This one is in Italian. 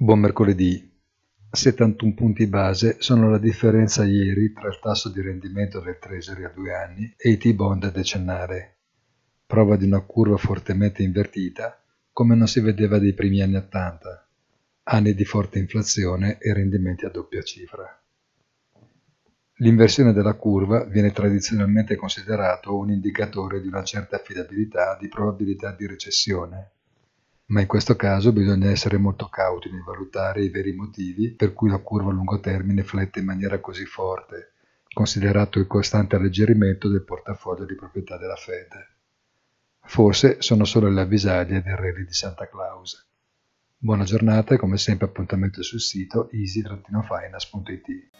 Buon mercoledì. 71 punti base sono la differenza ieri tra il tasso di rendimento del Treasury a due anni e i T-bond decennare, prova di una curva fortemente invertita come non si vedeva dai primi anni 80, anni di forte inflazione e rendimenti a doppia cifra. L'inversione della curva viene tradizionalmente considerato un indicatore di una certa affidabilità di probabilità di recessione ma in questo caso bisogna essere molto cauti nel valutare i veri motivi per cui la curva a lungo termine flette in maniera così forte, considerato il costante alleggerimento del portafoglio di proprietà della Fed. Forse sono solo le avvisaglie del rally di Santa Claus. Buona giornata e come sempre appuntamento sul sito easy-finance.it.